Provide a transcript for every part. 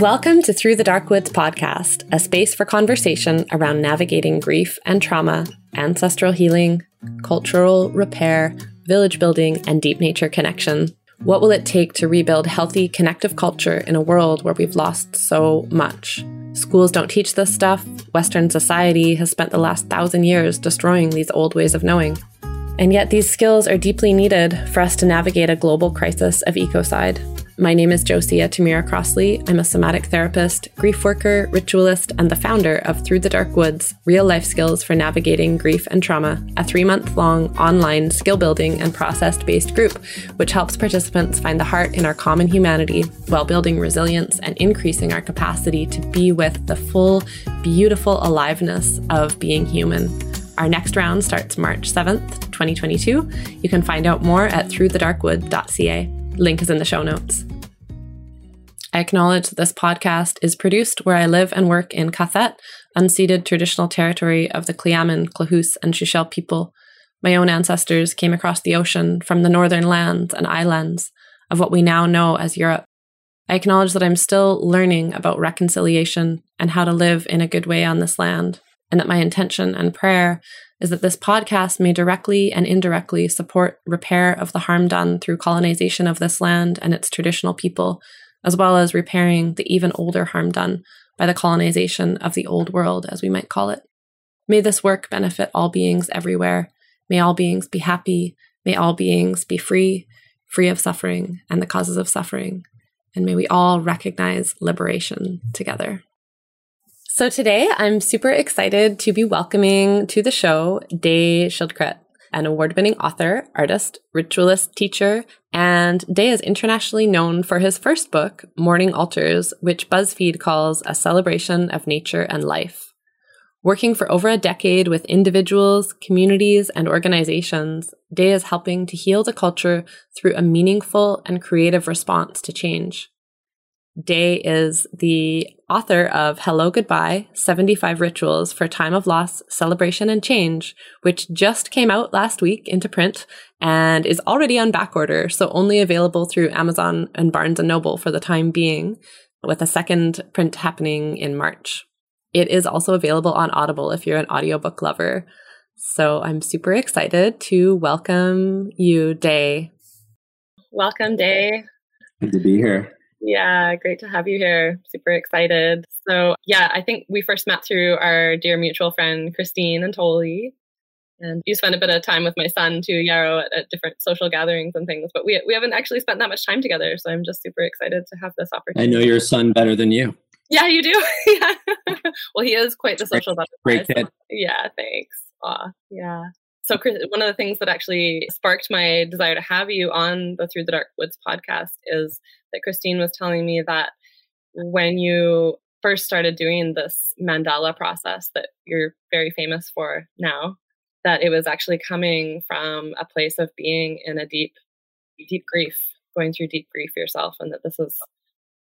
Welcome to Through the Dark Woods podcast, a space for conversation around navigating grief and trauma, ancestral healing, cultural repair, village building, and deep nature connection. What will it take to rebuild healthy, connective culture in a world where we've lost so much? Schools don't teach this stuff. Western society has spent the last thousand years destroying these old ways of knowing. And yet, these skills are deeply needed for us to navigate a global crisis of ecocide. My name is Josia Tamira Crossley. I'm a somatic therapist, grief worker, ritualist, and the founder of Through the Dark Woods Real Life Skills for Navigating Grief and Trauma, a three month long online skill building and process based group, which helps participants find the heart in our common humanity while building resilience and increasing our capacity to be with the full, beautiful aliveness of being human. Our next round starts March 7th, 2022. You can find out more at throughthedarkwood.ca. Link is in the show notes. I acknowledge that this podcast is produced where I live and work in Qathet, unceded traditional territory of the Tla'amin, Klahoose, and Shíshálh people. My own ancestors came across the ocean from the northern lands and islands of what we now know as Europe. I acknowledge that I'm still learning about reconciliation and how to live in a good way on this land, and that my intention and prayer is that this podcast may directly and indirectly support repair of the harm done through colonization of this land and its traditional people, as well as repairing the even older harm done by the colonization of the old world, as we might call it. May this work benefit all beings everywhere. May all beings be happy. May all beings be free, free of suffering and the causes of suffering. And may we all recognize liberation together. So today I'm super excited to be welcoming to the show Day Schildkret, an award winning author, artist, ritualist, teacher, and Day is internationally known for his first book, Morning Altars, which BuzzFeed calls a celebration of nature and life. Working for over a decade with individuals, communities, and organizations, Day is helping to heal the culture through a meaningful and creative response to change. Day is the author of Hello Goodbye 75 Rituals for Time of Loss, Celebration, and Change, which just came out last week into print and is already on back order, so only available through Amazon and Barnes and Noble for the time being, with a second print happening in March. It is also available on Audible if you're an audiobook lover. So I'm super excited to welcome you, Day. Welcome, Day. Good to be here. Yeah, great to have you here. Super excited. So, yeah, I think we first met through our dear mutual friend, Christine and Toli. And you spent a bit of time with my son too, Yarrow, at, at, different social gatherings and things. But we, we haven't actually spent that much time together. So I'm just super excited to have this opportunity. I know your son better than you. Yeah, you do. yeah. well, he is quite the social Great, great kid. So, yeah, thanks. Aw, yeah. So, Chris, one of the things that actually sparked my desire to have you on the Through the Dark Woods podcast is that Christine was telling me that when you first started doing this mandala process that you're very famous for now, that it was actually coming from a place of being in a deep, deep grief, going through deep grief yourself, and that this is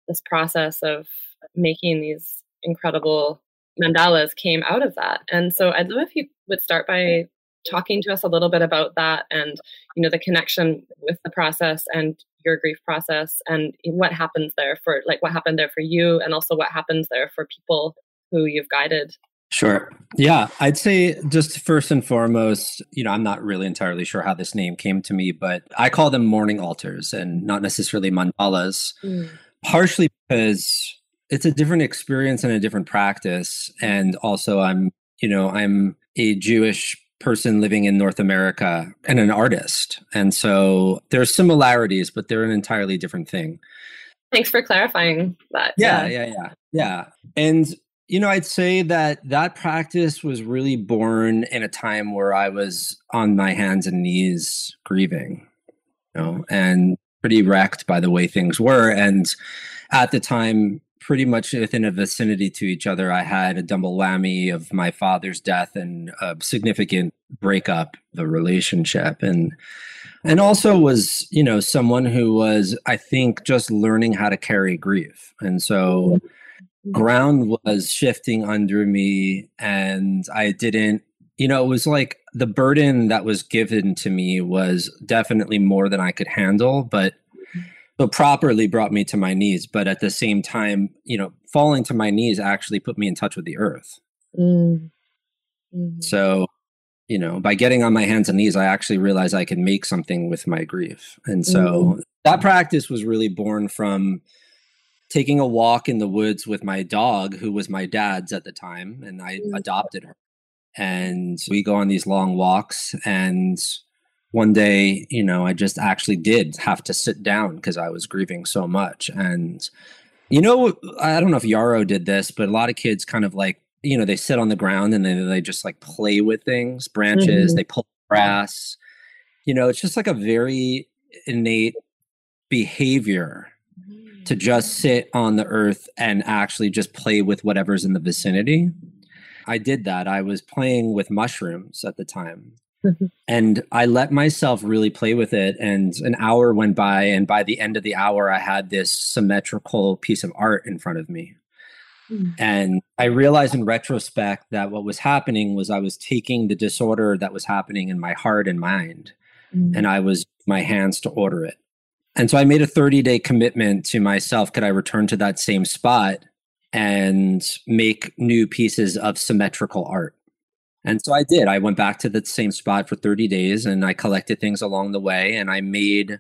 this process of making these incredible mandalas came out of that. And so I'd love if you would start by talking to us a little bit about that and you know the connection with the process and your grief process and what happens there for like what happened there for you and also what happens there for people who you've guided Sure. Yeah, I'd say just first and foremost, you know, I'm not really entirely sure how this name came to me, but I call them morning altars and not necessarily mandalas, mm. partially because it's a different experience and a different practice. And also, I'm, you know, I'm a Jewish person living in North America and an artist. And so there's similarities, but they're an entirely different thing. Thanks for clarifying that. Yeah, yeah, yeah, yeah. yeah. And you know, I'd say that that practice was really born in a time where I was on my hands and knees grieving, you know, and pretty wrecked by the way things were. And at the time, pretty much within a vicinity to each other. I had a double whammy of my father's death and a significant breakup the relationship. And and also was you know someone who was i think just learning how to carry grief. And so mm-hmm. ground was shifting under me and i didn't you know it was like the burden that was given to me was definitely more than i could handle but so properly brought me to my knees but at the same time you know falling to my knees actually put me in touch with the earth mm. mm. so you know by getting on my hands and knees i actually realized i could make something with my grief and so mm. that practice was really born from taking a walk in the woods with my dog who was my dad's at the time and i mm. adopted her and we go on these long walks and one day, you know, I just actually did have to sit down because I was grieving so much. And, you know, I don't know if Yarrow did this, but a lot of kids kind of like, you know, they sit on the ground and then they just like play with things, branches, mm-hmm. they pull grass. You know, it's just like a very innate behavior to just sit on the earth and actually just play with whatever's in the vicinity. I did that. I was playing with mushrooms at the time. Mm-hmm. And I let myself really play with it. And an hour went by. And by the end of the hour, I had this symmetrical piece of art in front of me. Mm. And I realized in retrospect that what was happening was I was taking the disorder that was happening in my heart and mind, mm. and I was my hands to order it. And so I made a 30 day commitment to myself. Could I return to that same spot and make new pieces of symmetrical art? And so I did. I went back to the same spot for 30 days and I collected things along the way and I made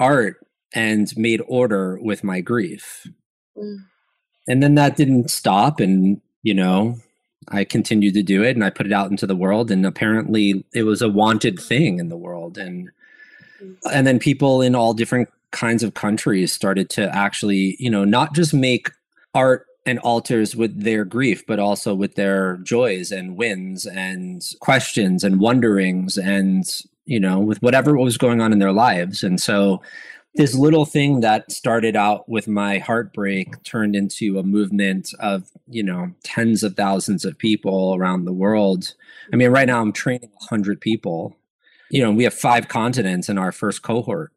art and made order with my grief. Mm. And then that didn't stop. And, you know, I continued to do it and I put it out into the world. And apparently it was a wanted thing in the world. And, mm. and then people in all different kinds of countries started to actually, you know, not just make art and altars with their grief, but also with their joys and wins and questions and wonderings and, you know, with whatever was going on in their lives. And so this little thing that started out with my heartbreak turned into a movement of, you know, tens of thousands of people around the world. I mean, right now I'm training 100 people. You know, we have five continents in our first cohort.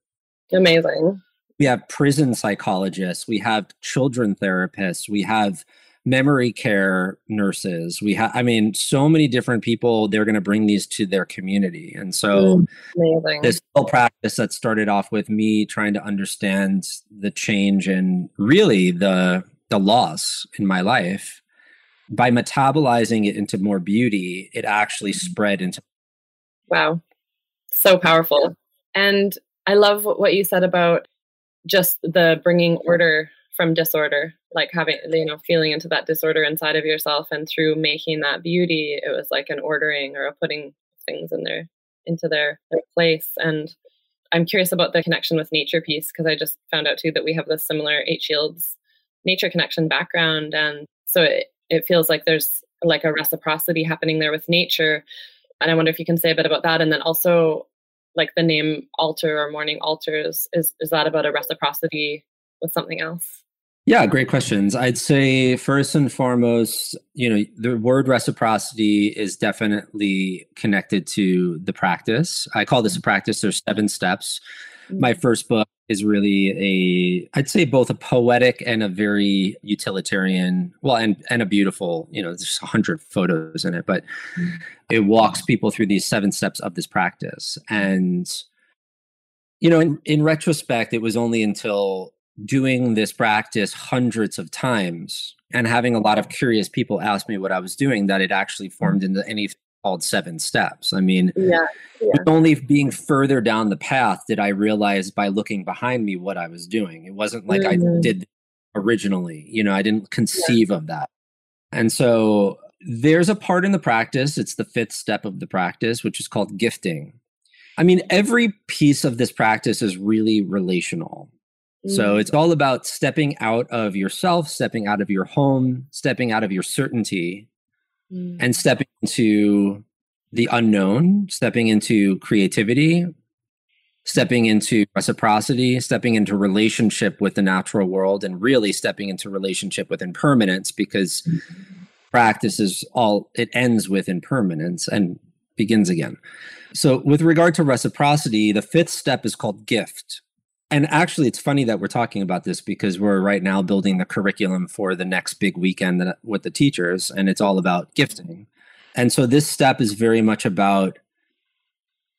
Amazing we have prison psychologists, we have children therapists, we have memory care nurses. We have, I mean, so many different people. They're going to bring these to their community, and so mm, this whole practice that started off with me trying to understand the change and really the the loss in my life by metabolizing it into more beauty. It actually mm. spread into. Wow, so powerful, and I love what you said about just the bringing order from disorder like having you know feeling into that disorder inside of yourself and through making that beauty it was like an ordering or a putting things in there into their, their place. And i'm curious about the connection with nature piece because i just found out too that we have this similar eight shields nature connection background. And so it, it feels like there's like a reciprocity happening there with nature. And i wonder if you can say a bit about that. And then also like the name altar or morning altars is is that about a reciprocity with something else? Yeah great questions. I'd say first and foremost you know the word reciprocity is definitely connected to the practice. I call this a practice. There's seven steps. My first book is really a i'd say both a poetic and a very utilitarian well and and a beautiful you know there's a hundred photos in it but mm-hmm. it walks people through these seven steps of this practice. And you know in, in retrospect it was only until doing this practice hundreds of times and having a lot of curious people ask me what i was doing that it actually formed into anything called seven steps. I mean, yeah, yeah. only being further down the path did I realize by looking behind me what I was doing. It wasn't like mm-hmm. I did originally, you know, I didn't conceive yeah. of that. And so there's a part in the practice, it's the fifth step of the practice, which is called gifting. I mean, every piece of this practice is really relational. So mm-hmm. it's all about stepping out of yourself, stepping out of your home, stepping out of your certainty, mm. and stepping into the unknown, stepping into creativity, stepping into reciprocity, stepping into relationship with the natural world, and really stepping into relationship with impermanence because mm-hmm. practice is all it ends with impermanence and begins again. So, with regard to reciprocity, the fifth step is called gift. And actually, it's funny that we're talking about this because we're right now building the curriculum for the next big weekend with the teachers, and it's all about gifting. And so, this step is very much about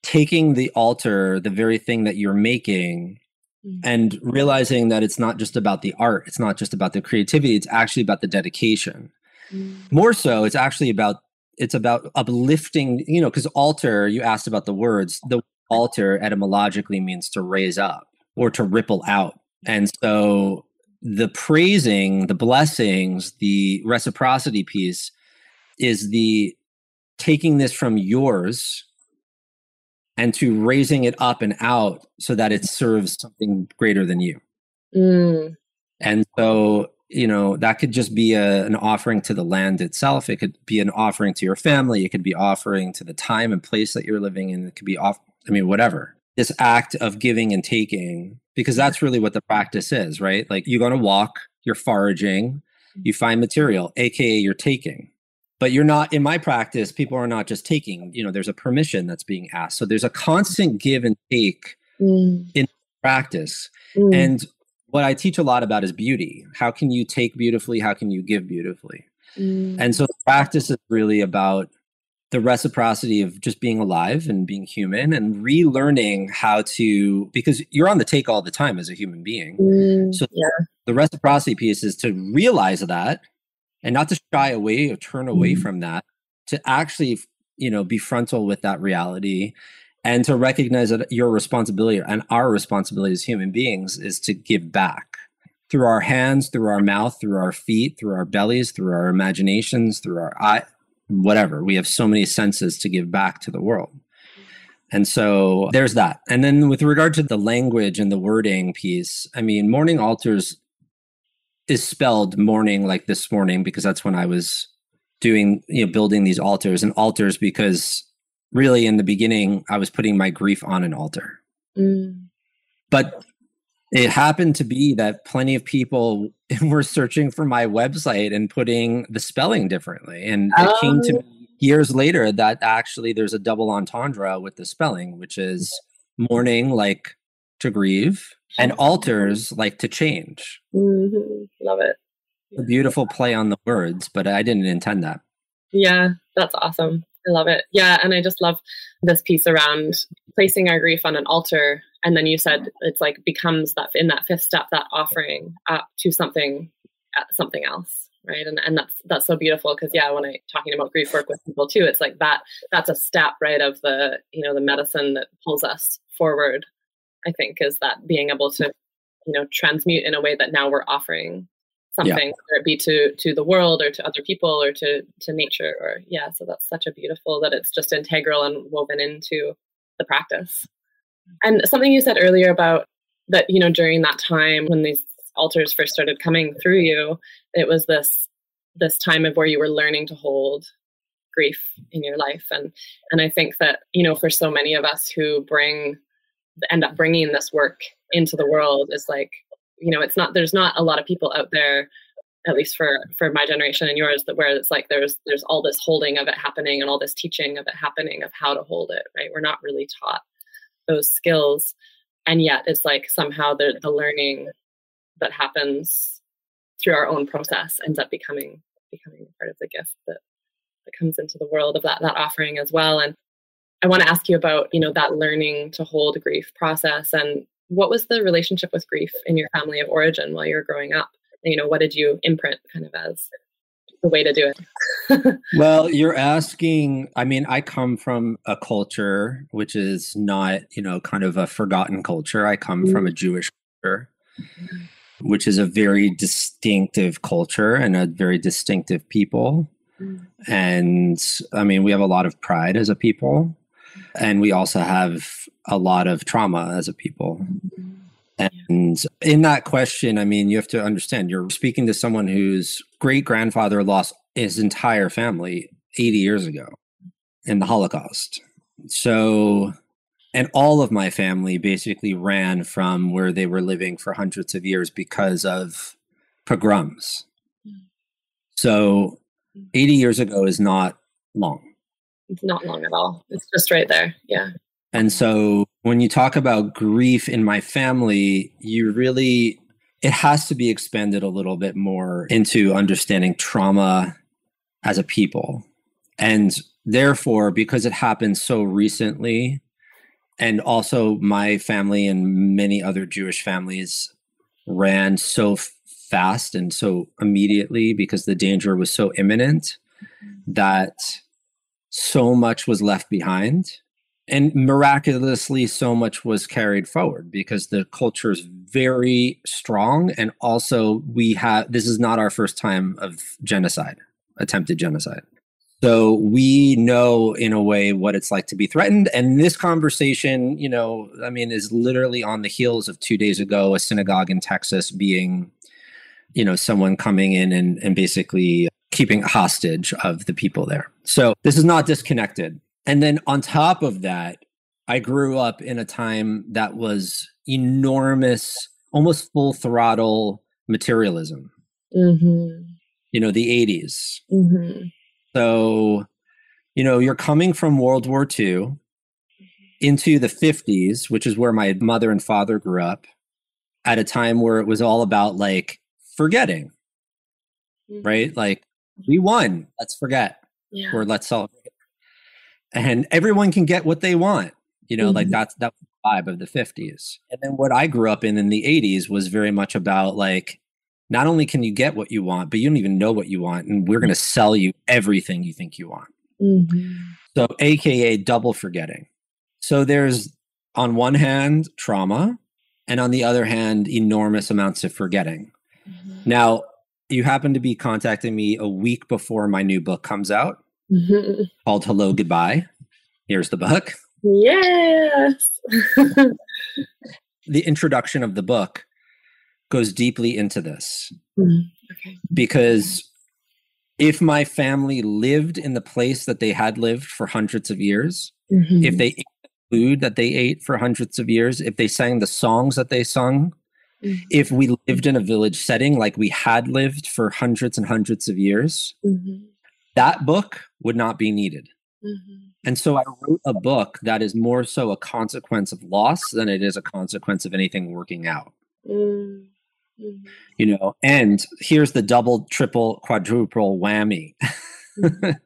taking the altar, the very thing that you're making, mm. and realizing that it's not just about the art, it's not just about the creativity, it's actually about the dedication. Mm. More so, it's actually about it's about uplifting, you know, because altar, you asked about the words. The altar etymologically means to raise up or to ripple out. And so the praising, the blessings, the reciprocity piece is the taking this from yours and to raising it up and out so that it serves something greater than you. Mm. And so, you know, that could just be a, an offering to the land itself. It could be an offering to your family. It could be offering to the time and place that you're living in. It could be off, I mean, whatever. This act of giving and taking, because that's really what the practice is, right? Like you're going to walk, you're foraging, you find material, AKA you're taking but you're not in my practice people are not just taking you know there's a permission that's being asked so there's a constant give and take mm. in practice mm. and what i teach a lot about is beauty how can you take beautifully how can you give beautifully mm. and so the practice is really about the reciprocity of just being alive and being human and relearning how to because you're on the take all the time as a human being mm. so yeah. the reciprocity piece is to realize that and not to shy away or turn away mm-hmm. from that to actually you know be frontal with that reality and to recognize that your responsibility and our responsibility as human beings is to give back through our hands through our mouth through our feet through our bellies through our imaginations through our eye whatever we have so many senses to give back to the world and so there's that and then with regard to the language and the wording piece i mean morning altars is spelled morning like this morning because that's when I was doing, you know, building these altars and altars because really in the beginning I was putting my grief on an altar. Mm. But it happened to be that plenty of people were searching for my website and putting the spelling differently. And it came to oh. me years later that actually there's a double entendre with the spelling, which is mourning like to grieve and alters like to change. Mm-hmm. Love it. A beautiful play on the words, but I didn't intend that. Yeah, that's awesome. I love it. Yeah, and I just love this piece around placing our grief on an altar. And then you said it's like becomes that in that fifth step, that offering up to something, uh, something else, right? And and that's that's so beautiful because yeah, when I talking about grief work with people too, it's like that that's a step right of the you know the medicine that pulls us forward I think, is that being able to, you know, transmute in a way that now we're offering something, yeah. whether it be to to the world or to other people or to to nature or yeah. So that's such a beautiful that it's just integral and woven into the practice. And something you said earlier about that, you know, during that time when these altars first started coming through you, it was this this time of where you were learning to hold grief in your life. And and i think that you know for so many of us who bring end up bringing this work into the world is like you know it's not there's not a lot of people out there at least for for my generation and yours that where it's like there's there's all this holding of it happening and all this teaching of it happening of how to hold it right? We're not really taught those skills and yet it's like somehow the the learning that happens through our own process ends up becoming becoming part of the gift that that comes into the world of that that offering as well and I want to ask you about, you know, that learning to hold grief process and what was the relationship with grief in your family of origin while you were growing up? You know, what did you imprint kind of as the way to do it? well, you're asking, I mean, I come from a culture which is not, you know, kind of a forgotten culture. I come mm-hmm. from a Jewish culture. Which is a very distinctive culture and a very distinctive people. Mm. And I mean, we have a lot of pride as a people and we also have a lot of trauma as a people. And in that question, I mean, you have to understand you're speaking to someone whose great grandfather lost his entire family 80 years ago in the Holocaust. So, and all of my family basically ran from where they were living for hundreds of years because of pogroms. Hmm. So, 80 years ago is not long. It's not long at all. It's just right there. Yeah. And so when you talk about grief in my family, you really, it has to be expanded a little bit more into understanding trauma as a people. And therefore, because it happened so recently, and also my family and many other Jewish families ran so fast and so immediately because the danger was so imminent that so much was left behind and miraculously so much was carried forward because the culture is very strong. And also we have this is not our first time of genocide attempted genocide. So we know in a way what it's like to be threatened. And this conversation you know i mean is literally on the heels of two days ago a synagogue in texas being you know someone coming in and, and basically keeping hostage of the people there. So this is not disconnected and then on top of that, I grew up in a time that was enormous, almost full throttle materialism. Mm-hmm. You know, the 80s. Mm-hmm. So, you know, you're coming from World War II into the 50s, which is where my mother and father grew up, at a time where it was all about like forgetting, mm-hmm. right? Like, we won, let's forget, yeah. or let's celebrate and everyone can get what they want you know mm-hmm. like that's that vibe of the 50s and then what i grew up in in the 80s was very much about like not only can you get what you want but you don't even know what you want and we're going to sell you everything you think you want mm-hmm. so aka double forgetting so there's on one hand trauma and on the other hand enormous amounts of forgetting mm-hmm. now you happen to be contacting me a week before my new book comes out mm-hmm. called Hello Goodbye. Here's the book. Yes. the introduction of the book goes deeply into this. Mm-hmm. Okay. Because if my family lived in the place that they had lived for hundreds of years, mm-hmm. if they ate the food that they ate for hundreds of years, if they sang the songs that they sung, mm-hmm. if we lived in a village setting like we had lived for hundreds and hundreds of years, mm-hmm that book would not be needed. Mm-hmm. And so I wrote a book that is more so a consequence of loss than it is a consequence of anything working out. Mm-hmm. You know, and here's the double, triple, quadruple whammy. Mm-hmm.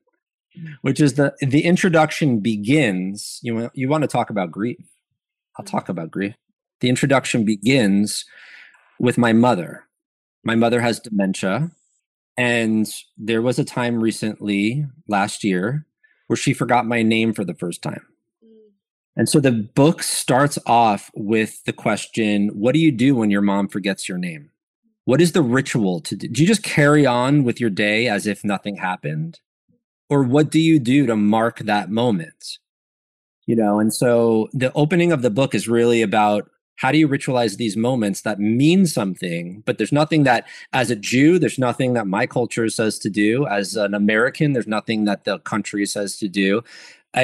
Which is the the introduction begins. You you want to talk about grief? I'll talk mm-hmm. about grief. The introduction begins with my mother. My mother has dementia and there was a time recently, last year, where she forgot my name for the first time. Mm. And so the book starts off with the question What do you do when your mom forgets your name? What is the ritual to do? Do you just carry on with your day as if nothing happened? Or what do you do to mark that moment? You know, and so the opening of the book is really about how do you ritualize these moments that mean something but there's nothing that as a jew there's nothing that my culture says to do. As an american there's nothing that the country says to do.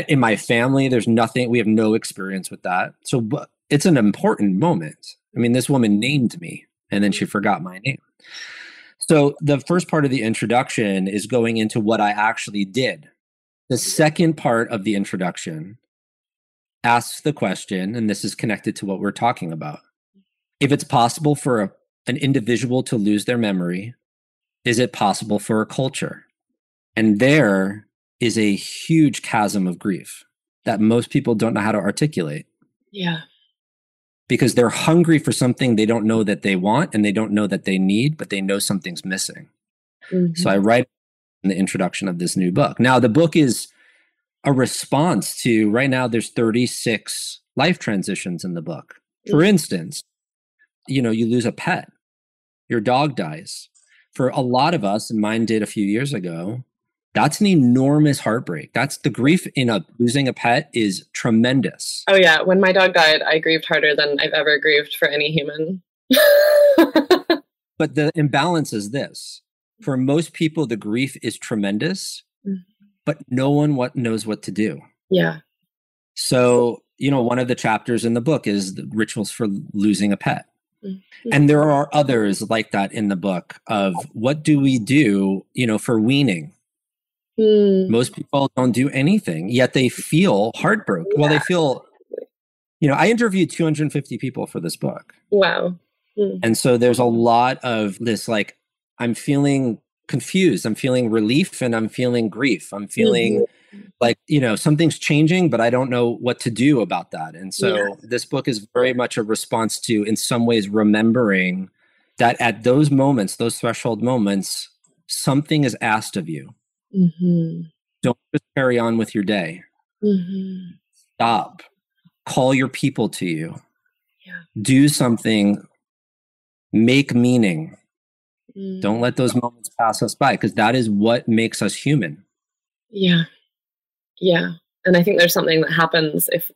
In my family there's nothing we have no experience with that. So it's an important moment. I mean this woman named me and then she mm-hmm. forgot my name. So the first part of the introduction is going into what i actually did. The second part of the introduction asks the question, and this is connected to what we're talking about. If it's possible for a, an individual to lose their memory, is it possible for a culture? And there is a huge chasm of grief that most people don't know how to articulate. Yeah. Because they're hungry for something they don't know that they want and they don't know that they need, but they know something's missing. Mm-hmm. So I write in the introduction of this new book. Now, the book is a response to right now there's 36 life transitions in the book. For instance, you know, you lose a pet, your dog dies. For a lot of us, and mine did a few years ago, that's an enormous heartbreak. That's the grief in a losing a pet is tremendous. Oh yeah, when my dog died, I grieved harder than I've ever grieved for any human. but the imbalance is this. For most people the grief is tremendous, mm but no one what knows what to do. Yeah. So, you know, one of the chapters in the book is the rituals for losing a pet. Mm-hmm. And there are others like that in the book of what do we do, you know, for weaning? Mm. Most people don't do anything, yet they feel heartbroken. Yeah. Well, they feel, you know, I interviewed 250 people for this book. Wow. Mm. And so there's a lot of this, like, I'm feeling confused. I'm feeling relief and I'm feeling grief. I'm feeling, mm-hmm. like you know something's changing but i don't know what to do about that and so Yeah. this book is very much a response to in some ways remembering that at those moments those threshold moments something is asked of you Mm-hmm. don't just carry on with your day Mm-hmm. stop call your people to you Yeah. do something make meaning Mm. don't let those moments pass us by because that is what makes us human Yeah. Yeah. And I think there's something that happens if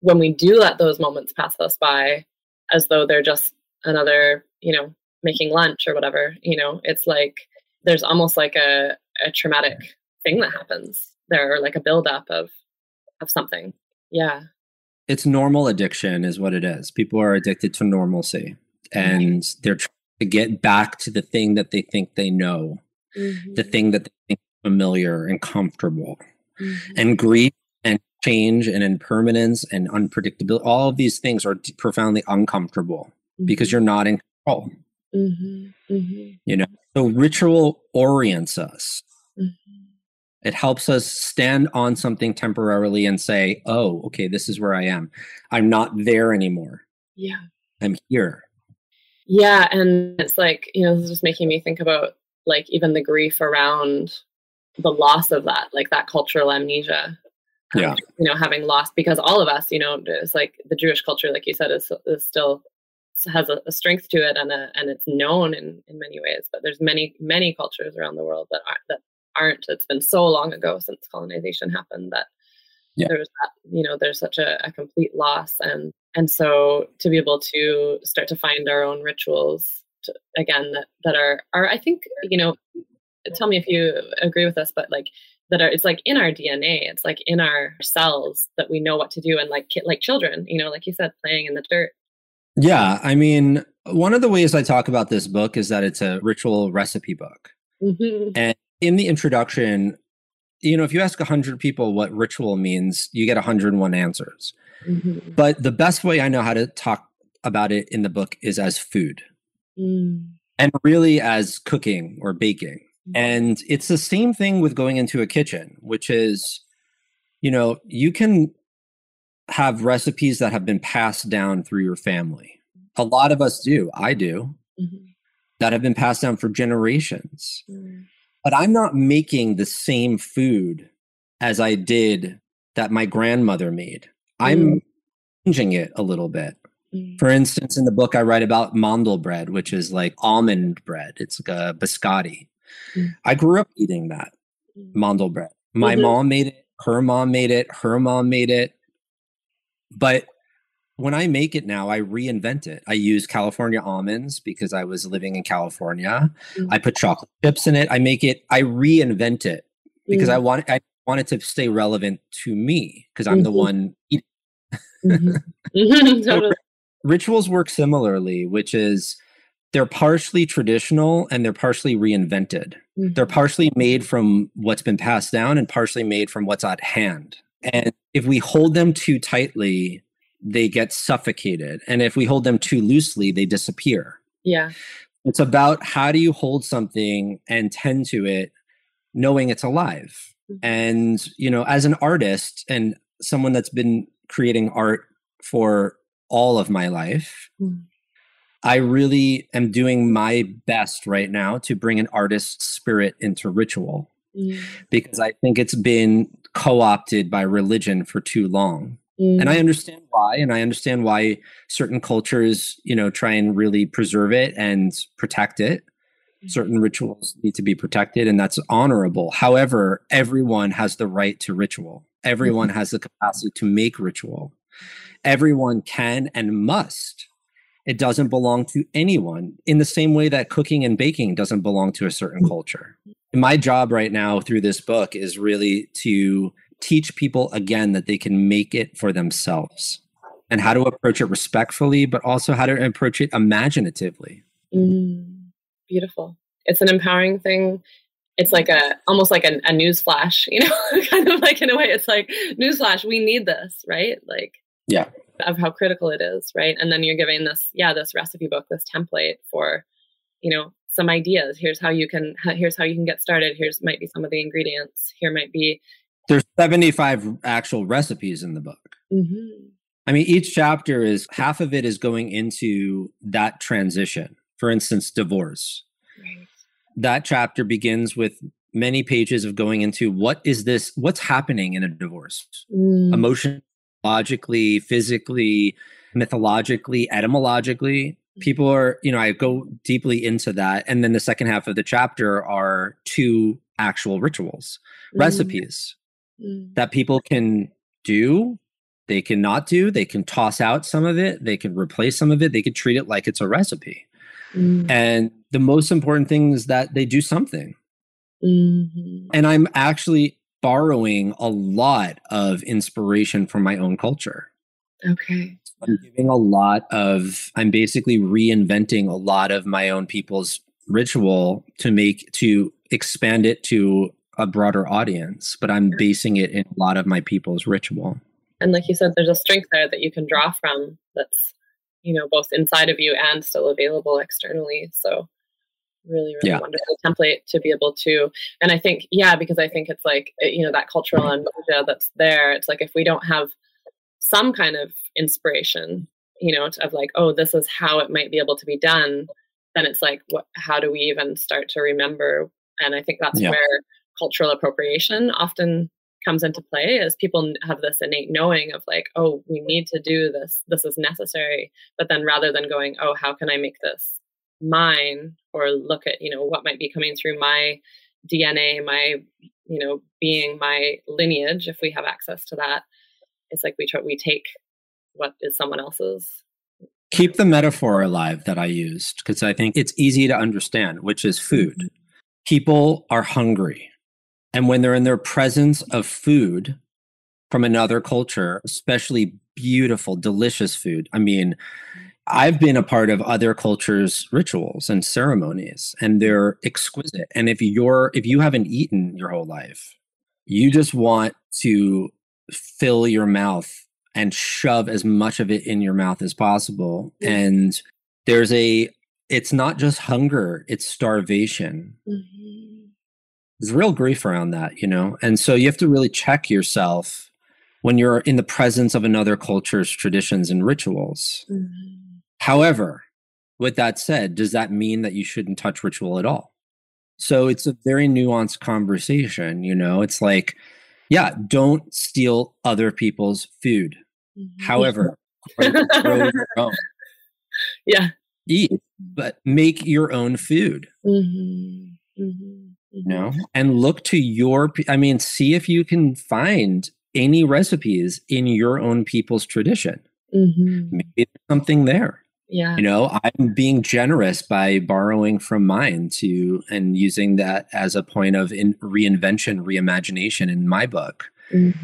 when we do let those moments pass us by as though they're just another, you know, making lunch or whatever, you know, it's like there's almost like a, a traumatic thing that happens there or like a buildup of of something. Yeah. it's normal addiction is what it is people are addicted to normalcy and they're trying to get back to the thing that they think they know the thing that they think is familiar and comfortable Mhm. and grief and change and impermanence and unpredictability all of these things are profoundly uncomfortable because you're not in control Mhm. Mhm. you know so ritual orients us Mhm. it helps us stand on something temporarily and say oh okay this is where i am i'm not there anymore Yeah. i'm here Yeah, and it's like, you know, this is just making me think about like even the grief around the loss of that, like that cultural amnesia. um, Yeah. You know, having lost because all of us, you know, it's like the Jewish culture, like you said, is is still has a, a strength to it and a, and it's known in, in many ways. But there's many many cultures around the world that aren't that aren't. It's been so long ago since colonization happened that Yeah. there was that you know there's such a, a complete loss and and so to be able to start to find our own rituals to, again that that are are I think you know tell me if you agree with us but like that are it's like in our DNA it's like in our cells that we know what to do and like like children you know like you said playing in the dirt. Yeah i mean one of the ways i talk about this book is that it's a ritual recipe book. Mhm. and in the introduction you know if you ask 100 people what ritual means you get 101 answers Mhm. but the best way i know how to talk about it in the book is as food Mm. and really as cooking or baking And it's the same thing with going into a kitchen, which is, you know, you can have recipes that have been passed down through your family. A lot of us do. I do. Mhm. That have been passed down for generations. Mm. But I'm not making the same food as I did that my grandmother made. I'm changing it a little bit. Mm. For instance, in the book, I write about mandel bread, which is like almond bread. It's like a biscotti. Mm. I grew up eating that Mm. mandel bread. My Mhm. mom made it. Her mom made it. Her mom made it. But when I make it now, I reinvent it. I use California almonds because I was living in California. Mm. I put chocolate chips in it. I make it. I reinvent it because Mm. I want. I want it to stay relevant to me because I'm the Mhm. one eating. Mhm. Mhm. Totally. rituals work similarly, which is they're partially traditional and they're partially reinvented. They're Mhm. partially made from what's been passed down and partially made from what's at hand. And if we hold them too tightly, they get suffocated. And if we hold them too loosely, they disappear. Yeah. It's about how do you hold something and tend to it knowing it's alive. Mhm. And, you know, as an artist and someone that's been creating art for all of my life, Mm. I really am doing my best right now to bring an artist's spirit into ritual Mm. because I think it's been co opted by religion for too long. And I Mm. understand why. And I understand why certain cultures, you know, try and really preserve it and protect it. Certain rituals need to be protected, and that's honorable. However, everyone has the right to ritual, everyone has the capacity to make ritual. Everyone can and must. It doesn't belong to anyone in the same way that cooking and baking doesn't belong to a certain culture. My job right now through this book is really to teach people again that they can make it for themselves and how to approach it respectfully, but also how to approach it imaginatively. Mm, beautiful. It's an empowering thing. It's like a almost like a, a news flash, you know, kind of like in a way. It's like news flash. We need this, right? Like, Yeah. of how critical it is, right? And then you're giving this, yeah, this recipe book, this template for, you know, some ideas. Here's how you can. Here's how you can get started. Here's might be some of the ingredients. Here might be There's 75 actual recipes in the book. Mm-hmm. I mean, each chapter is half of it is going into that transition. For instance, divorce. Right. That chapter begins with many pages of going into what is this, what's happening in a divorce, Mm. emotion, logically, physically, mythologically, etymologically. People are, you know, I go deeply into that. And then the second half of the chapter are two actual rituals, Mm. recipes Mm. that people can do they can not do they can toss out some of it they can replace some of it they can treat it like it's a recipe Mm. and the most important thing is that they do something Mhm. and i'm actually borrowing a lot of inspiration from my own culture Okay. i'm giving a lot of i'm basically reinventing a lot of my own people's ritual to make to expand it to a broader audience but i'm basing it in a lot of my people's ritual And like you said, there's a strength there that you can draw from that's, you know, both inside of you and still available externally. So really, really Yeah. wonderful template to be able to. And I think, yeah, because I think it's like, uh, you know, that cultural amnesia that's there. It's like if we don't have some kind of inspiration, you know, of like, oh, this is how it might be able to be done, then it's like, what, how do we even start to remember? And I think that's Yeah. where cultural appropriation often comes into play is people have this innate knowing of like oh we need to do this this is necessary but then rather than going oh how can i make this mine or look at you know what might be coming through my dna my you know being my lineage if we have access to that it's like we try we take what is someone else's keep the metaphor alive that I used because I think it's easy to understand, which is food. Mm-hmm. People are hungry. And when they're in their presence of food from another culture, especially beautiful, delicious food, I mean, I've been a part of other cultures' rituals and ceremonies, and they're exquisite. And if you're if you haven't eaten your whole life, you just want to fill your mouth and shove as much of it in your mouth as possible. Yeah. And there's a it's not just hunger, it's starvation. Mm-hmm. There's real grief around that, you know? And so you have to really check yourself when you're in the presence of another culture's traditions and rituals. Mm-hmm. However, with that said, does that mean that you shouldn't touch ritual at all? So it's a very nuanced conversation, you know? It's like, yeah, don't steal other people's food. However, grow your own. yeah eat, but make your own food, Mhm. Mhm. you know? And look to your, I mean, see if you can find any recipes in your own people's tradition. Mhm. Maybe there's something there. Yeah you know i'm being generous by borrowing from mine to and using that as a point of in reinvention reimagination in my book Mhm.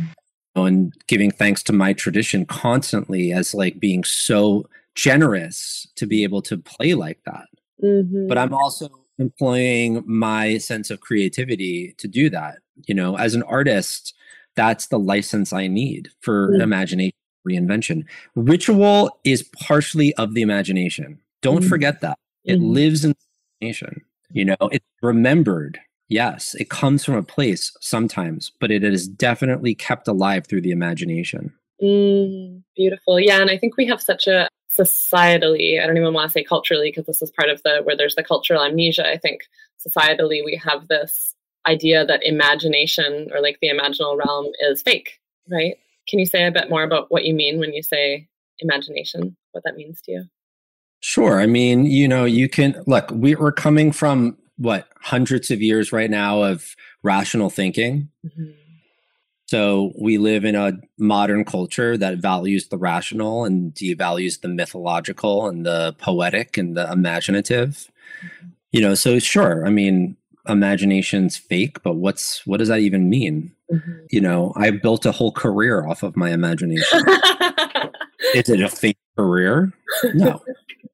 and giving thanks to my tradition constantly as like being so generous to be able to play like that Mhm. but i'm also employing my sense of creativity to do that you know as an artist that's the license i need for Mm. imagination reinvention ritual is partially of the imagination don't Mhm. forget that it Mhm. lives in the imagination you know it's remembered yes it comes from a place sometimes but it is definitely kept alive through the imagination Mm, beautiful. Yeah, and I think we have such a societally, I don't even want to say culturally, because this is part of the where there's the cultural amnesia. I think societally we have this idea that imagination or like the imaginal realm is fake, right? Can you say a bit more about what you mean when you say imagination, what that means to you? Sure. I mean, you know, you can look, we, we're coming from what hundreds of years right now of rational thinking. Mm-hmm. So we live in a modern culture that values the rational and devalues the mythological and the poetic and the imaginative. Mm-hmm. You know, so sure, I mean, imagination's fake, but what's what does that even mean? Mhm. You know, I built a whole career off of my imagination. Is it a fake career? No,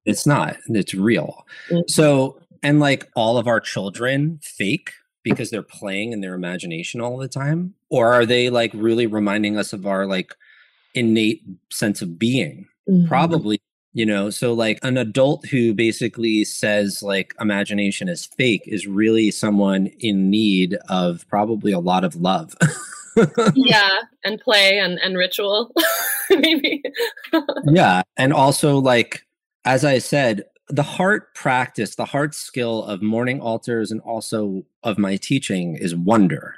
it's not. It's real. Mhm. So, and like all of our children fake because they're playing in their imagination all the time? Or are they like really reminding us of our like innate sense of being? Mhm. Probably, you know, so like an adult who basically says like imagination is fake is really someone in need of probably a lot of love. yeah, and play and and ritual, maybe. yeah, and also like as I said, the heart practice, the heart skill of morning altars and also of my teaching is wonder.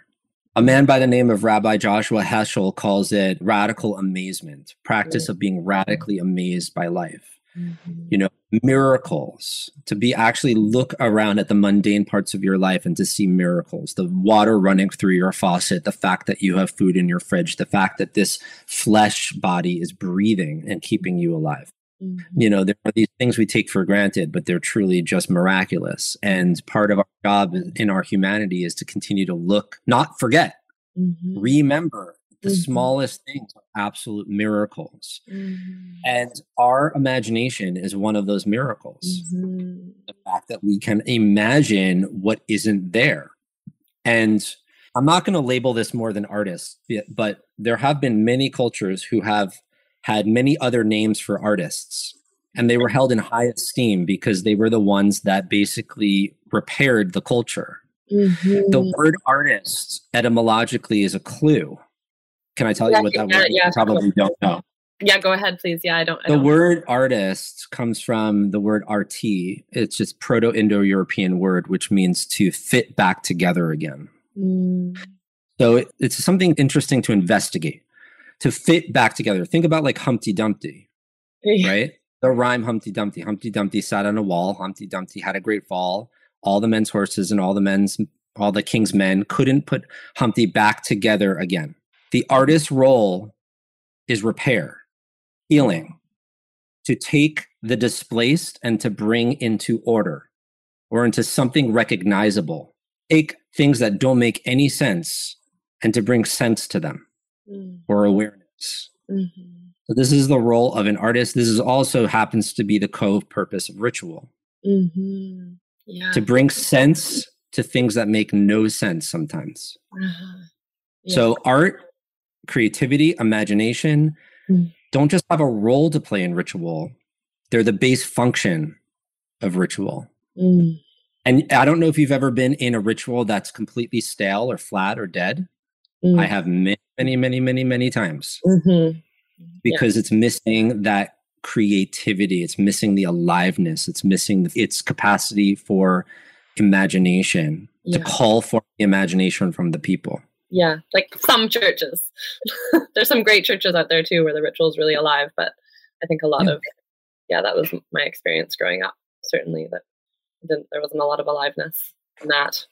A man by the name of Rabbi Joshua Heschel calls it radical amazement, practice of being radically amazed by life. Mm-hmm. You know, miracles, to be actually look around at the mundane parts of your life and to see miracles, the water running through your faucet, the fact that you have food in your fridge, the fact that this flesh body is breathing and keeping you alive. Mm-hmm. You know, there are these things we take for granted, but they're truly just miraculous. And part of our job in our humanity is to continue to look, not forget, mm-hmm. remember the mm-hmm. smallest things are absolute miracles. Mm-hmm. And our imagination is one of those miracles. Mm-hmm. The fact that we can imagine what isn't there. And I'm not going to label this more than artists, but there have been many cultures who have had many other names for artists. And they were held in high esteem because they were the ones that basically repaired the culture. Mm-hmm. The word artist etymologically is a clue. Can I tell yeah, you what that yeah, word yeah, probably don't know. Yeah, go ahead, please. Yeah, I don't. I the don't. word artist comes from the word arti. It's just Proto Indo European word, which means to fit back together again. Mm. So it, it's something interesting to investigate to fit back together. Think about like Humpty Dumpty, right? The rhyme Humpty Dumpty. Humpty Dumpty sat on a wall. Humpty Dumpty had a great fall. All the men's horses and all the men's, all the king's men couldn't put Humpty back together again. The artist's role is repair, healing, to take the displaced and to bring into order or into something recognizable. Take things that don't make any sense and to bring sense to them mm. or awareness. Mm-hmm. So this is the role of an artist. This is also happens to be the co-purpose of ritual. Mm-hmm. Yeah. To bring sense to things that make no sense sometimes. Uh-huh. Yeah. So art, creativity, imagination mm. don't just have a role to play in ritual. They're the base function of ritual. Mm. And I don't know if you've ever been in a ritual that's completely stale or flat or dead. Mm. I have many, many, many, many, many times mm-hmm. because yeah. it's missing that creativity. It's missing the aliveness. It's missing its capacity for imagination yeah. to call for the imagination from the people. Yeah, like some churches. There's some great churches out there too where the ritual is really alive, but I think a lot yeah. of yeah, that was my experience growing up. Certainly, that there wasn't a lot of aliveness in that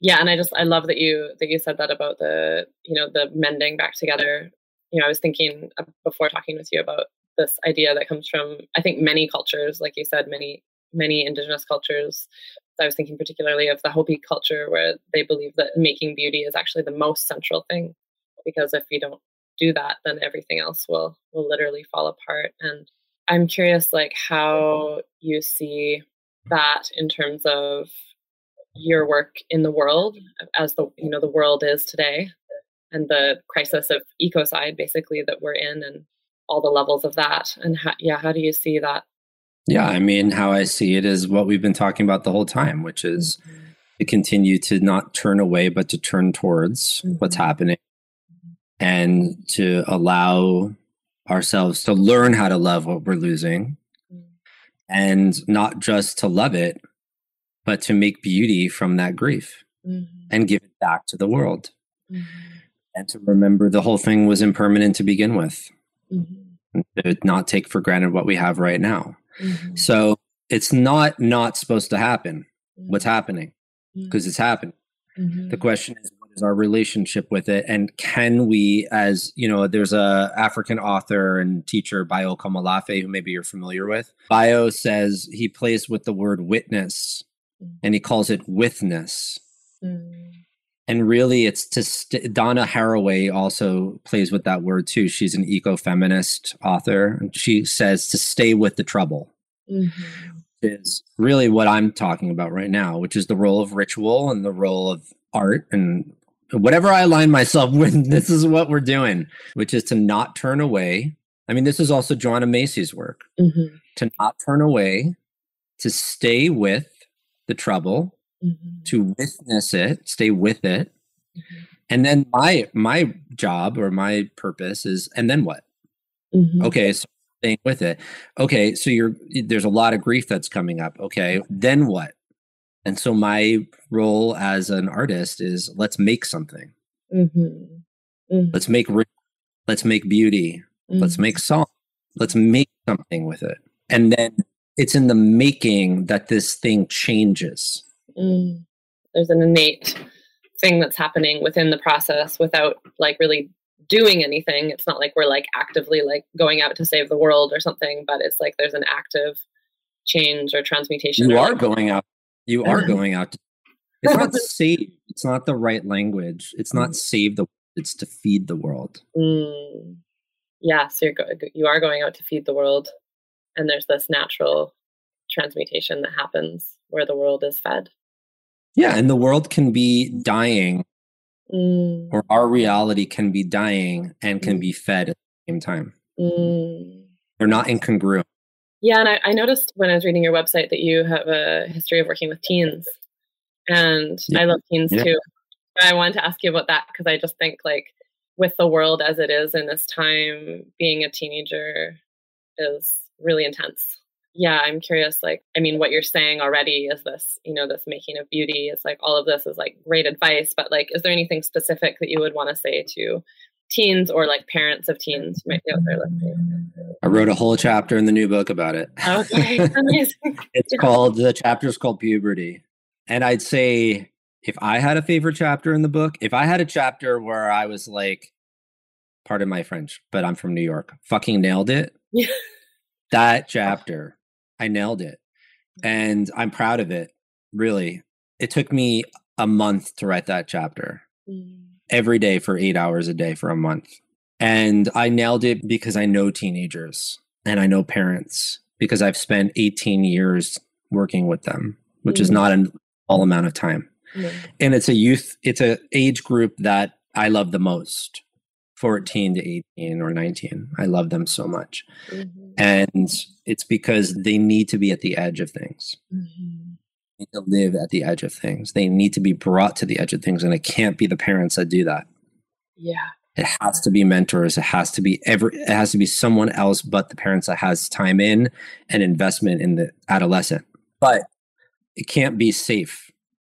yeah and i just i love that you that you said that about the you know the mending back together. You know i was thinking before talking with you about this idea that comes from i think many cultures like you said many many indigenous cultures. I was thinking particularly of the hopi culture where they believe that making beauty is actually the most central thing because if you don't do that then everything else will will literally fall apart. And i'm curious like how you see that in terms of your work in the world as the you know the world is today and the crisis of ecocide basically that we're in and all the levels of that and how, yeah how do you see that yeah i mean how i see it is what we've been talking about the whole time which is mm-hmm. to continue to not turn away but to turn towards mm-hmm. what's happening and to allow ourselves to learn how to love what we're losing mm-hmm. and not just to love it but to make beauty from that grief mm-hmm. and give it back to the world. Mm-hmm. And to remember the whole thing was impermanent to begin with. Mm-hmm. To not take for granted what we have right now. Mm-hmm. So it's not not supposed to happen. What's mm-hmm. happening? Because mm-hmm. it's happening. The question is what is our relationship with it and can we as you know there's a african author and teacher Bayo Akomolafe who maybe you're familiar with Bayo says he plays with the word witness and he calls it withness. Mm. And really, it's to st- Donna Haraway also plays with that word too. She's an eco-feminist author. And she says to stay with the trouble mm-hmm. is really what I'm talking about right now, which is the role of ritual and the role of art and whatever I align myself with. This is what we're doing, which is to not turn away. I mean, this is also Joanna Macy's work mm-hmm. to not turn away, to stay with the trouble, mm-hmm. to witness it, stay with it, Mm-hmm. And then my my job or my purpose is and then what? Mm-hmm. Okay, so staying with it. Okay, so you're there's a lot of grief that's coming up. Okay, then what? And so my role as an artist is let's make something. Mm-hmm. Mm-hmm. Let's make let's make beauty. Let's make mm-hmm. song. Let's make something with it. And then it's in the making that this thing changes. Mm. There's an innate thing that's happening within the process without like really doing anything. It's not like we're like actively like going out to save the world or something, but it's like there's an active change or transmutation. You or are like, going out. You are going out. It's not save. It's not the right language. It's not mm. save the. It's to feed the world. Mm. Yeah, so you're go- you are going out to feed the world, and there's this natural transmutation that happens where the world is fed. Yeah, and the world can be dying, mm. or our reality can be dying and can mm. be fed at the same time. Mm. They're not incongruent. Yeah, and I, I, noticed when I was reading your website that you have a history of working with teens, and yeah. I love teens yeah. too. I wanted to ask you about that because I just think like with the world as it is in this time, being a teenager is really intense. Yeah i'm curious like i mean what you're saying already is this you know this making of beauty is like all of this is like great advice but like is there anything specific that you would want to say to teens or like parents of teens might be out there listening? I wrote a whole chapter in the new book about it. Okay amazing. It's called the chapter is called puberty and i'd say if i had a favorite chapter in the book if i had a chapter where i was like pardon my french but i'm from new york fucking nailed it. Yeah that chapter I nailed it. Mm. And I'm proud of it, really. It took me a month to write that chapter mm. every day for eight hours a day for a month. And I nailed it because I know teenagers and I know parents because I've spent 18 years working with them, which mm. is not an all amount of time. Mm. And it's a youth, it's a age group that I love the most. 14 to 18 or 19. I love them so much. Mm-hmm. And it's because they need to be at the edge of things. Mm-hmm. Need to live at the edge of things. They need to be brought to the edge of things. And it can't be the parents that do that. Yeah. It has to be mentors. It has to be ever it has to be someone else but the parents that has time in and investment in the adolescent. But it can't be safe.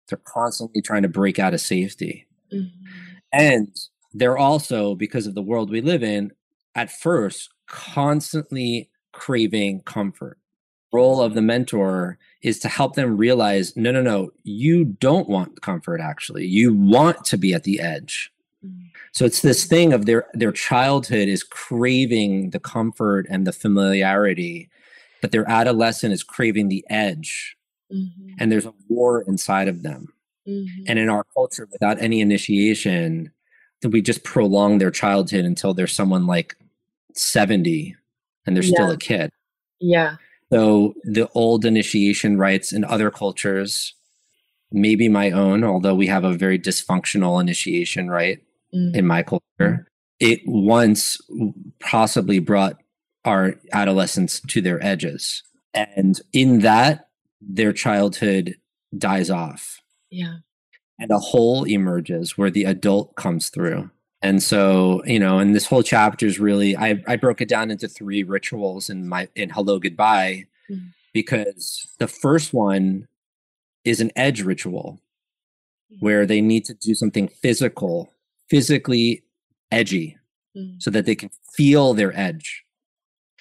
They're constantly trying to break out of safety. Mm-hmm. And they're also, because of the world we live in, at first constantly craving comfort. Role of the mentor is to help them realize no, no, no, you don't want comfort actually. You want to be at the edge. Mm. So it's this thing of their their childhood is craving the comfort and the familiarity, but their adolescent is craving the edge. Mm-hmm. And there's a war inside of them. Mm-hmm. And in our culture, without any initiation, we just prolong their childhood until they're someone like 70 and they're yeah. still a kid. Yeah. So the old initiation rites in other cultures, maybe my own, although we have a very dysfunctional initiation rite mm. in my culture, it once possibly brought our adolescents to their edges. And in that, their childhood dies off. Yeah and a hole emerges where the adult comes through. And so, you know, and this whole chapter is really I, I broke it down into three rituals in my in Hello Goodbye mm-hmm. because the first one is an edge ritual mm-hmm. where they need to do something physical, physically edgy, mm-hmm. so that they can feel their edge.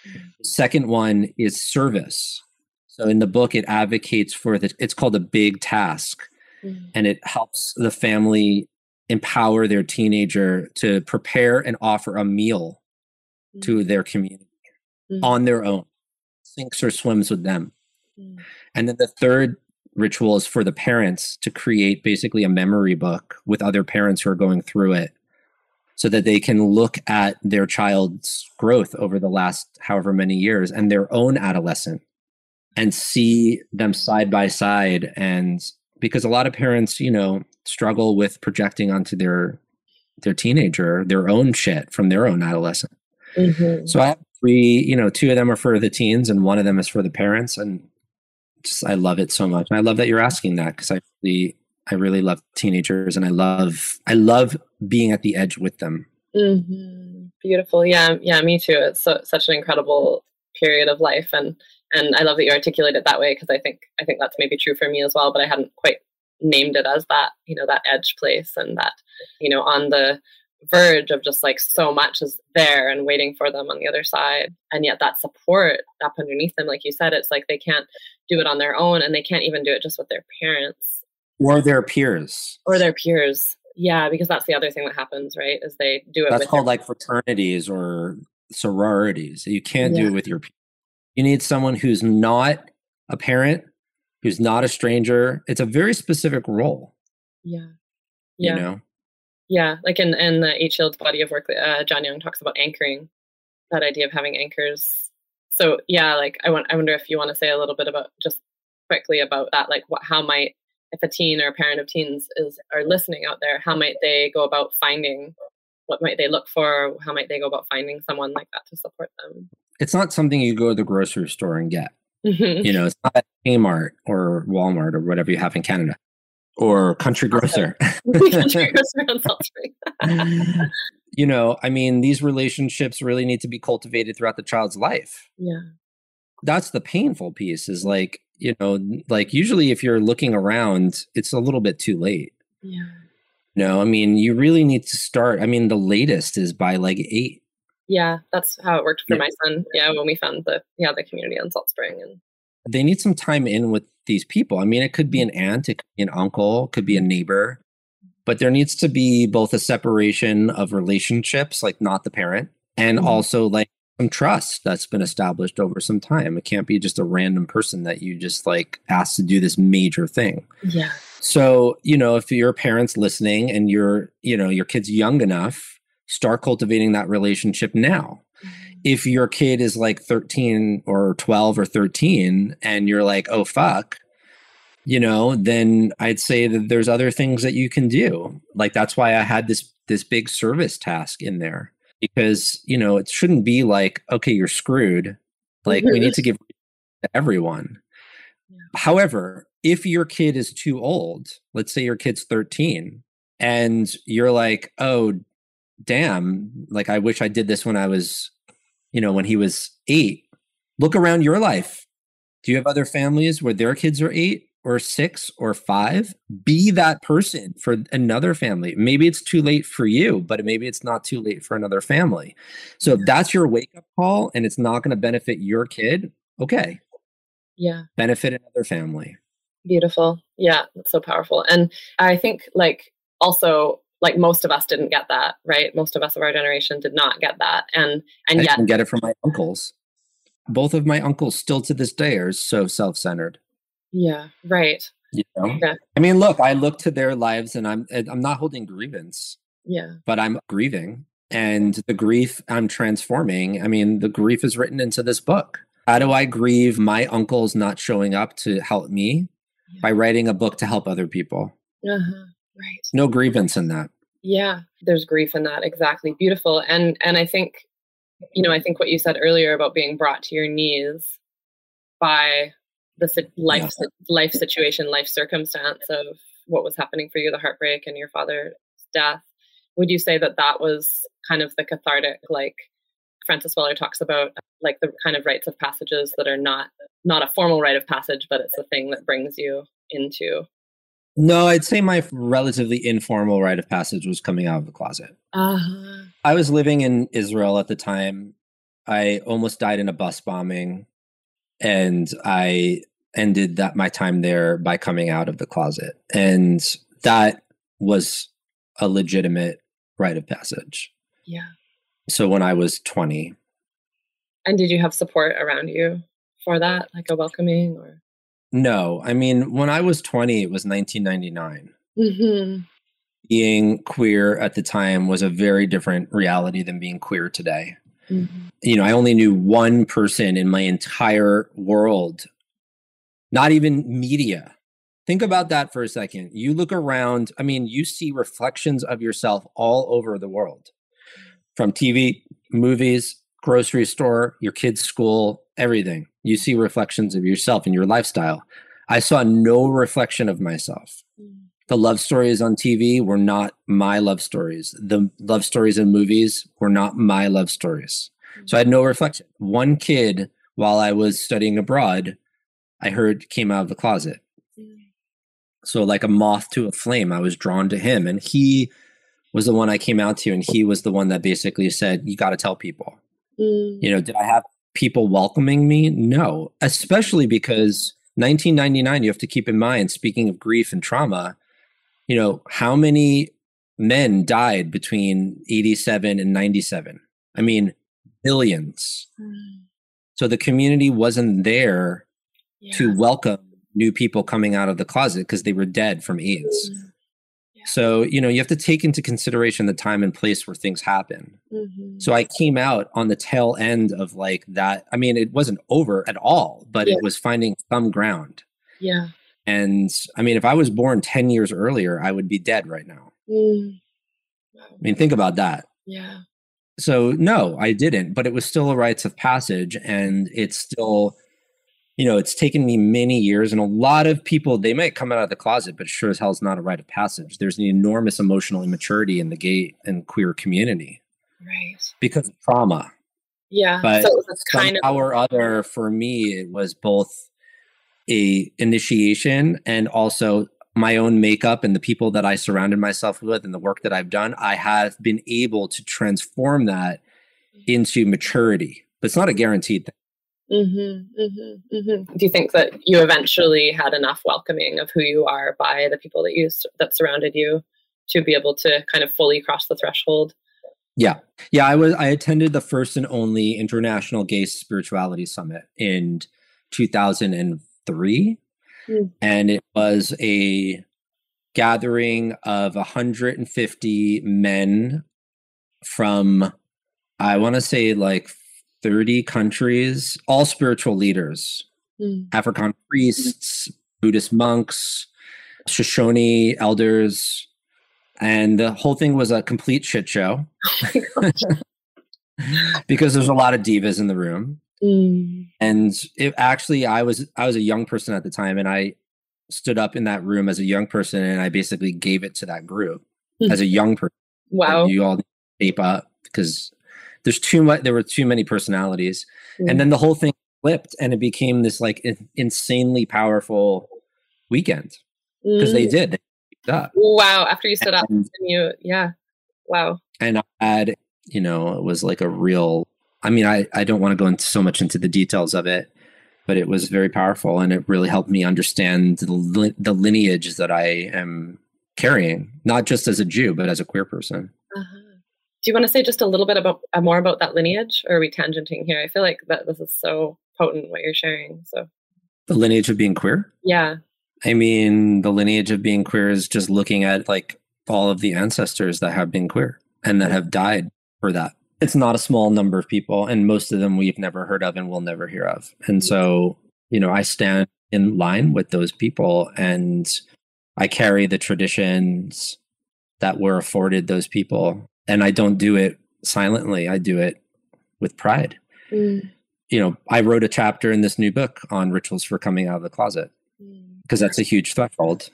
Mm. The second one is service. So in the book, it advocates for the it's called a big task mm. and it helps the family empower their teenager to prepare and offer a meal mm. to their community mm. on their own, sinks or swims with them. Mm. And then the third ritual is for the parents to create basically a memory book with other parents who are going through it so that they can look at their child's growth over the last however many years and their own adolescent and see them side by side and because a lot of parents, you know, struggle with projecting onto their their teenager their own shit from their own adolescent. Mm-hmm. So I have three, you know, two of them are for the teens and one of them is for the parents. And just I love it so much. And I love that you're asking that because I really I really love teenagers and I love I love being at the edge with them. Mm-hmm. Beautiful. Yeah, yeah, me too. It's so, such an incredible period of life and and I love that you articulate it that way because I think I think that's maybe true for me as well, but I hadn't quite named it as that, you know, that edge place and that, you know, on the verge of just like so much is there and waiting for them on the other side. And yet that support up underneath them, like you said, it's like they can't do it on their own and they can't even do it just with their parents. Or their peers. Or their peers. Yeah, because that's the other thing that happens, right? Is they do it. That's called like fraternities or sororities. You can't yeah. do it with your. You need someone who's not a parent, who's not a stranger. It's a very specific role. Yeah. Yeah. You know. Yeah, like in in the Eight Shields body of work, uh, John Young talks about anchoring, that idea of having anchors. So yeah, like I want, I wonder if you want to say a little bit about just quickly about that, like what, how might if a teen or a parent of teens is are listening out there, how might they go about finding what might they look for? How might they go about finding someone like that to support them? It's not something you go to the grocery store and get. Mm-hmm. You know, it's not at Kmart or Walmart or whatever you have in Canada or country grocer. country grocer you know, I mean, these relationships really need to be cultivated throughout the child's life. Yeah. That's the painful piece is like, you know, like usually if you're looking around, it's a little bit too late. Yeah. No, I mean, you really need to start. I mean, the latest is by like eight. Yeah, that's how it worked for yeah. my son. Yeah, when we found the yeah the community on Salt Spring, and they need some time in with these people. I mean, it could be an aunt, it could be an uncle, it could be a neighbor, but there needs to be both a separation of relationships, like not the parent, and mm-hmm. also like some trust that's been established over some time. It can't be just a random person that you just like asked to do this major thing. Yeah. So, you know, if your parents listening and you're, you know, your kid's young enough, start cultivating that relationship now mm-hmm. if your kid is like 13 or 12 or 13 and you're like, oh, fuck, you know, then I'd say that there's other things that you can do. Like that's why I had this this big service task in there because, you know, it shouldn't be like, okay, you're screwed. Like we need to give to everyone. However, if your kid is too old, let's say your kid's 13 and you're like, "Oh, damn, like I wish I did this when I was you know, when he was eight. Look around your life. Do you have other families where their kids are eight or six or five? Be that person for another family. Maybe it's too late for you, but maybe it's not too late for another family. So if that's your wake up call and it's not going to benefit your kid, okay. Yeah. Benefit another family. Beautiful. Yeah, that's so powerful. And I think like also like most of us didn't get that, right? Most of us of our generation did not get that, and and I yet didn't get it from my uncles. Both of my uncles still to this day are so self-centered. Yeah, right. You know? Yeah. I mean, look, I look to their lives, and I'm I'm not holding grievance. Yeah, but I'm grieving, and the grief I'm transforming. I mean, the grief is written into this book. How do I grieve my uncles not showing up to help me? Yeah. By writing a book to help other people. Uh-huh. Right. No grievance in that. Yeah, there's grief in that. Exactly. Beautiful. And and I think you know, I think what you said earlier about being brought to your knees by the life yeah. life situation, life circumstance of what was happening for you, the heartbreak and your father's death. Would you say that that was kind of the cathartic, like Francis Weller talks about, like the kind of rites of passages that are not not a formal rite of passage, but it's the thing that brings you into no, I'd say my relatively informal rite of passage was coming out of the closet. Uh-huh. I was living in Israel at the time. I almost died in a bus bombing, and I ended that my time there by coming out of the closet, and that was a legitimate rite of passage. Yeah. So when I was twenty, and did you have support around you for that, like a welcoming or? No, I mean, when I was 20, it was 1999. Mm-hmm. Being queer at the time was a very different reality than being queer today. Mm-hmm. You know, I only knew one person in my entire world, not even media. Think about that for a second. You look around, I mean, you see reflections of yourself all over the world from TV, movies, grocery store, your kid's school, everything. You see reflections of yourself and your lifestyle. I saw no reflection of myself. Mm. The love stories on TV were not my love stories. The love stories in movies were not my love stories. So I had no reflection. One kid, while I was studying abroad, I heard came out of the closet. So, like a moth to a flame, I was drawn to him. And he was the one I came out to. And he was the one that basically said, You got to tell people. Mm. You know, did I have people welcoming me? No, especially because 1999, you have to keep in mind, speaking of grief and trauma, you know, how many men died between 87 and 97? I mean, billions. Mm. So the community wasn't there yeah. to welcome new people coming out of the closet because they were dead from AIDS. Mm. So, you know, you have to take into consideration the time and place where things happen. Mm-hmm. So I came out on the tail end of like that. I mean, it wasn't over at all, but yeah. it was finding some ground. Yeah. And I mean, if I was born 10 years earlier, I would be dead right now. Mm. Wow. I mean, think about that. Yeah. So, no, I didn't, but it was still a rites of passage. And it's still, you know, it's taken me many years. And a lot of people, they might come out of the closet, but sure as hell is not a rite of passage. There's an enormous emotional immaturity in the gay and queer community. Right. Because of trauma. Yeah. But so it's kind of or other for me, it was both a initiation and also my own makeup and the people that I surrounded myself with and the work that I've done, I have been able to transform that mm-hmm. into maturity. But it's not a guaranteed thing. Mm-hmm, mm-hmm, mm-hmm. Do you think that you eventually had enough welcoming of who you are by the people that you that surrounded you to be able to kind of fully cross the threshold? Yeah, yeah. I was. I attended the first and only International Gay Spirituality Summit in 2003, mm. and it was a gathering of 150 men from I want to say like 30 countries, all spiritual leaders, mm. African priests, Buddhist monks, Shoshone elders, and the whole thing was a complete shit show oh because there's a lot of divas in the room. Mm. And it actually, I was I was a young person at the time, and I stood up in that room as a young person, and I basically gave it to that group mm. as a young person. Wow, you all tape up because there's too much. There were too many personalities, mm. and then the whole thing flipped, and it became this like insanely powerful weekend because they mm. did. They up. Wow! After you stood and, up, and you, yeah, wow. And I had, you know, it was like a real. I mean, I I don't want to go into so much into the details of it, but it was very powerful, and it really helped me understand the the lineage that I am carrying, not just as a Jew, but as a queer person. Uh-huh. Do you want to say just a little bit about uh, more about that lineage, or are we tangenting here? I feel like that this is so potent what you're sharing. So the lineage of being queer. Yeah. I mean, the lineage of being queer is just looking at like all of the ancestors that have been queer and that have died for that. It's not a small number of people, and most of them we've never heard of and will never hear of. And so, you know, I stand in line with those people and I carry the traditions that were afforded those people. And I don't do it silently, I do it with pride. Mm. You know, I wrote a chapter in this new book on rituals for coming out of the closet because that's a huge threshold.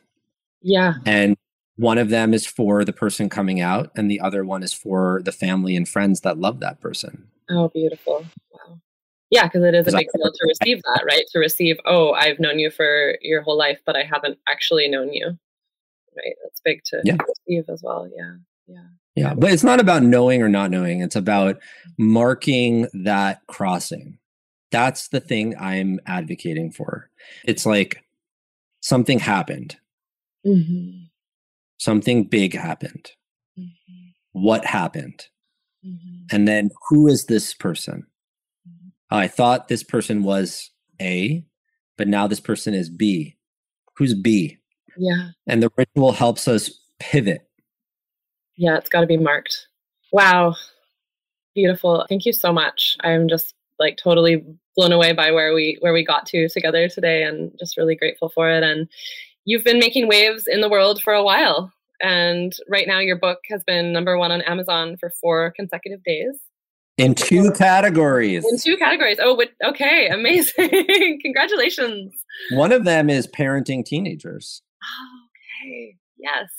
Yeah. And one of them is for the person coming out, and the other one is for the family and friends that love that person. Oh, beautiful. Wow. Yeah, because it is a big deal to receive that, right? To receive, oh, I've known you for your whole life, but I haven't actually known you. Right. That's big to yeah. receive as well. Yeah. Yeah. Yeah. But it's not about knowing or not knowing, it's about marking that crossing. That's the thing I'm advocating for. It's like something happened. Mm-hmm. Something big happened. Mm-hmm. What happened? Mm-hmm. And then who is this person? Mm-hmm. I thought this person was A, but now this person is B. Who's B? Yeah. And the ritual helps us pivot. Yeah, it's got to be marked. Wow. Beautiful. Thank you so much. I'm just like totally blown away by where we where we got to together today and just really grateful for it and you've been making waves in the world for a while and right now your book has been number 1 on Amazon for 4 consecutive days in two categories in two categories oh okay amazing congratulations one of them is parenting teenagers oh, okay Yes.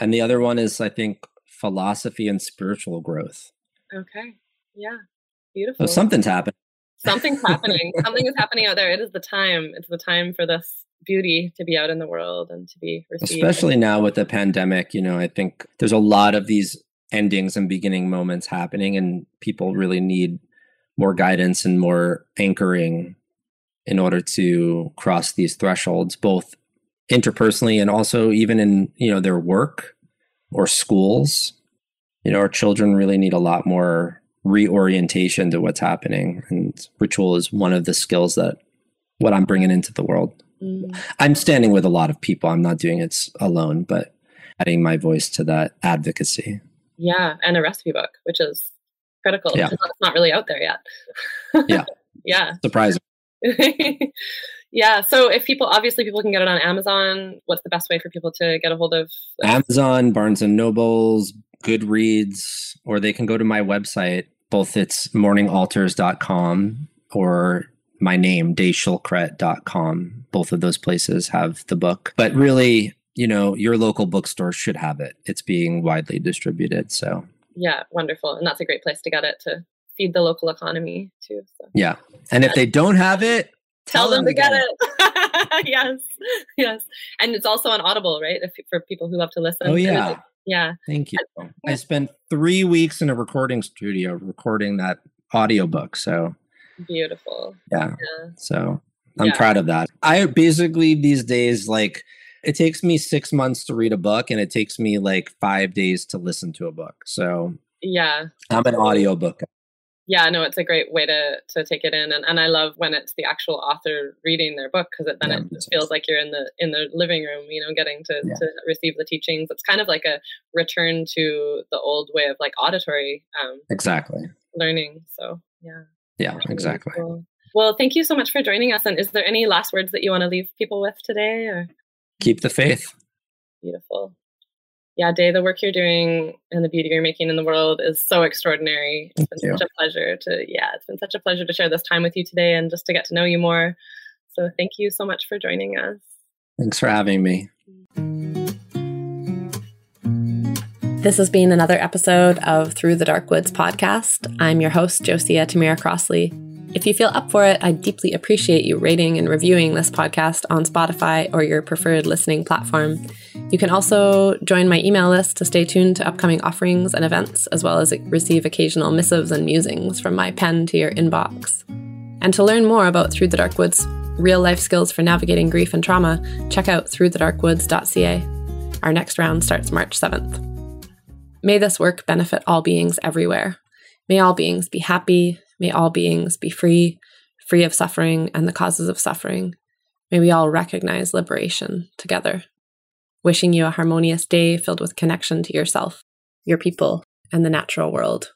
And the other one is, I think, philosophy and spiritual growth. Okay. Yeah. Oh, Beautiful. So something's happening. Something's happening. Something is happening out there. It is the time. It's the time for this beauty to be out in the world and to be received. Especially now with the pandemic, you know, I think there's a lot of these endings and beginning moments happening, and people really need more guidance and more anchoring in order to cross these thresholds, both interpersonally and also even in you know their work or schools. You know, our children really need a lot more reorientation to what's happening, and ritual is one of the skills that what I'm bringing into the world. Mm. I'm standing with a lot of people. I'm not doing it alone, but adding my voice to that advocacy. Yeah, and a recipe book, which is critical. Yeah. It's not really out there yet. yeah. Yeah. Surprising. yeah. So if people, obviously, people can get it on Amazon. What's the best way for people to get a hold of? This? Amazon, Barnes and Nobles, Goodreads, or they can go to my website. Both it's morningaltars.com or my name, dayschildkret.com. Both of those places have the book. But really, you know, your local bookstore should have it. It's being widely distributed. So, yeah, wonderful. And that's a great place to get it to feed the local economy too. So. Yeah. And if they don't have it, tell, tell them, them, to get, get it. it. yes. Yes. And it's also on Audible, right? If, for people who love to listen. Oh, yeah. Yeah. Thank you. I spent three weeks in a recording studio recording that audiobook. So beautiful. Yeah. yeah. So I'm yeah. proud of that. I basically these days like it takes me six months to read a book and it takes me like five days to listen to a book. So yeah. I'm an audiobook yeah no it's a great way to to take it in and, and i love when it's the actual author reading their book because then yeah, it feels like you're in the in the living room you know getting to yeah. to receive the teachings. It's kind of like a return to the old way of like auditory um exactly. learning so yeah. Yeah exactly. cool. well thank you so much for joining us and is there any last words that you want to leave people with today or? Keep the faith. Beautiful yeah, Day, the work you're doing and the beauty you're making in the world is so extraordinary. It's been such a pleasure to, yeah, it's been such a pleasure to share this time with you today and just to get to know you more. So thank you so much for joining us. Thanks for having me. This has been another episode of Through the Dark Woods podcast. I'm your host, Josia Tamira Crossley. If you feel up for it, I'd deeply appreciate you rating and reviewing this podcast on Spotify or your preferred listening platform. You can also join my email list to stay tuned to upcoming offerings and events, as well as receive occasional missives and musings from my pen to your inbox. And to learn more about Through the Dark Woods, real life skills for navigating grief and trauma, check out throughthedarkwoods.ca. Our next round starts March 7th. May this work benefit all beings everywhere. May all beings be happy, May all beings be free, free of suffering and the causes of suffering. May we all recognize liberation together. Wishing you a harmonious day filled with connection to yourself, your people, and the natural world.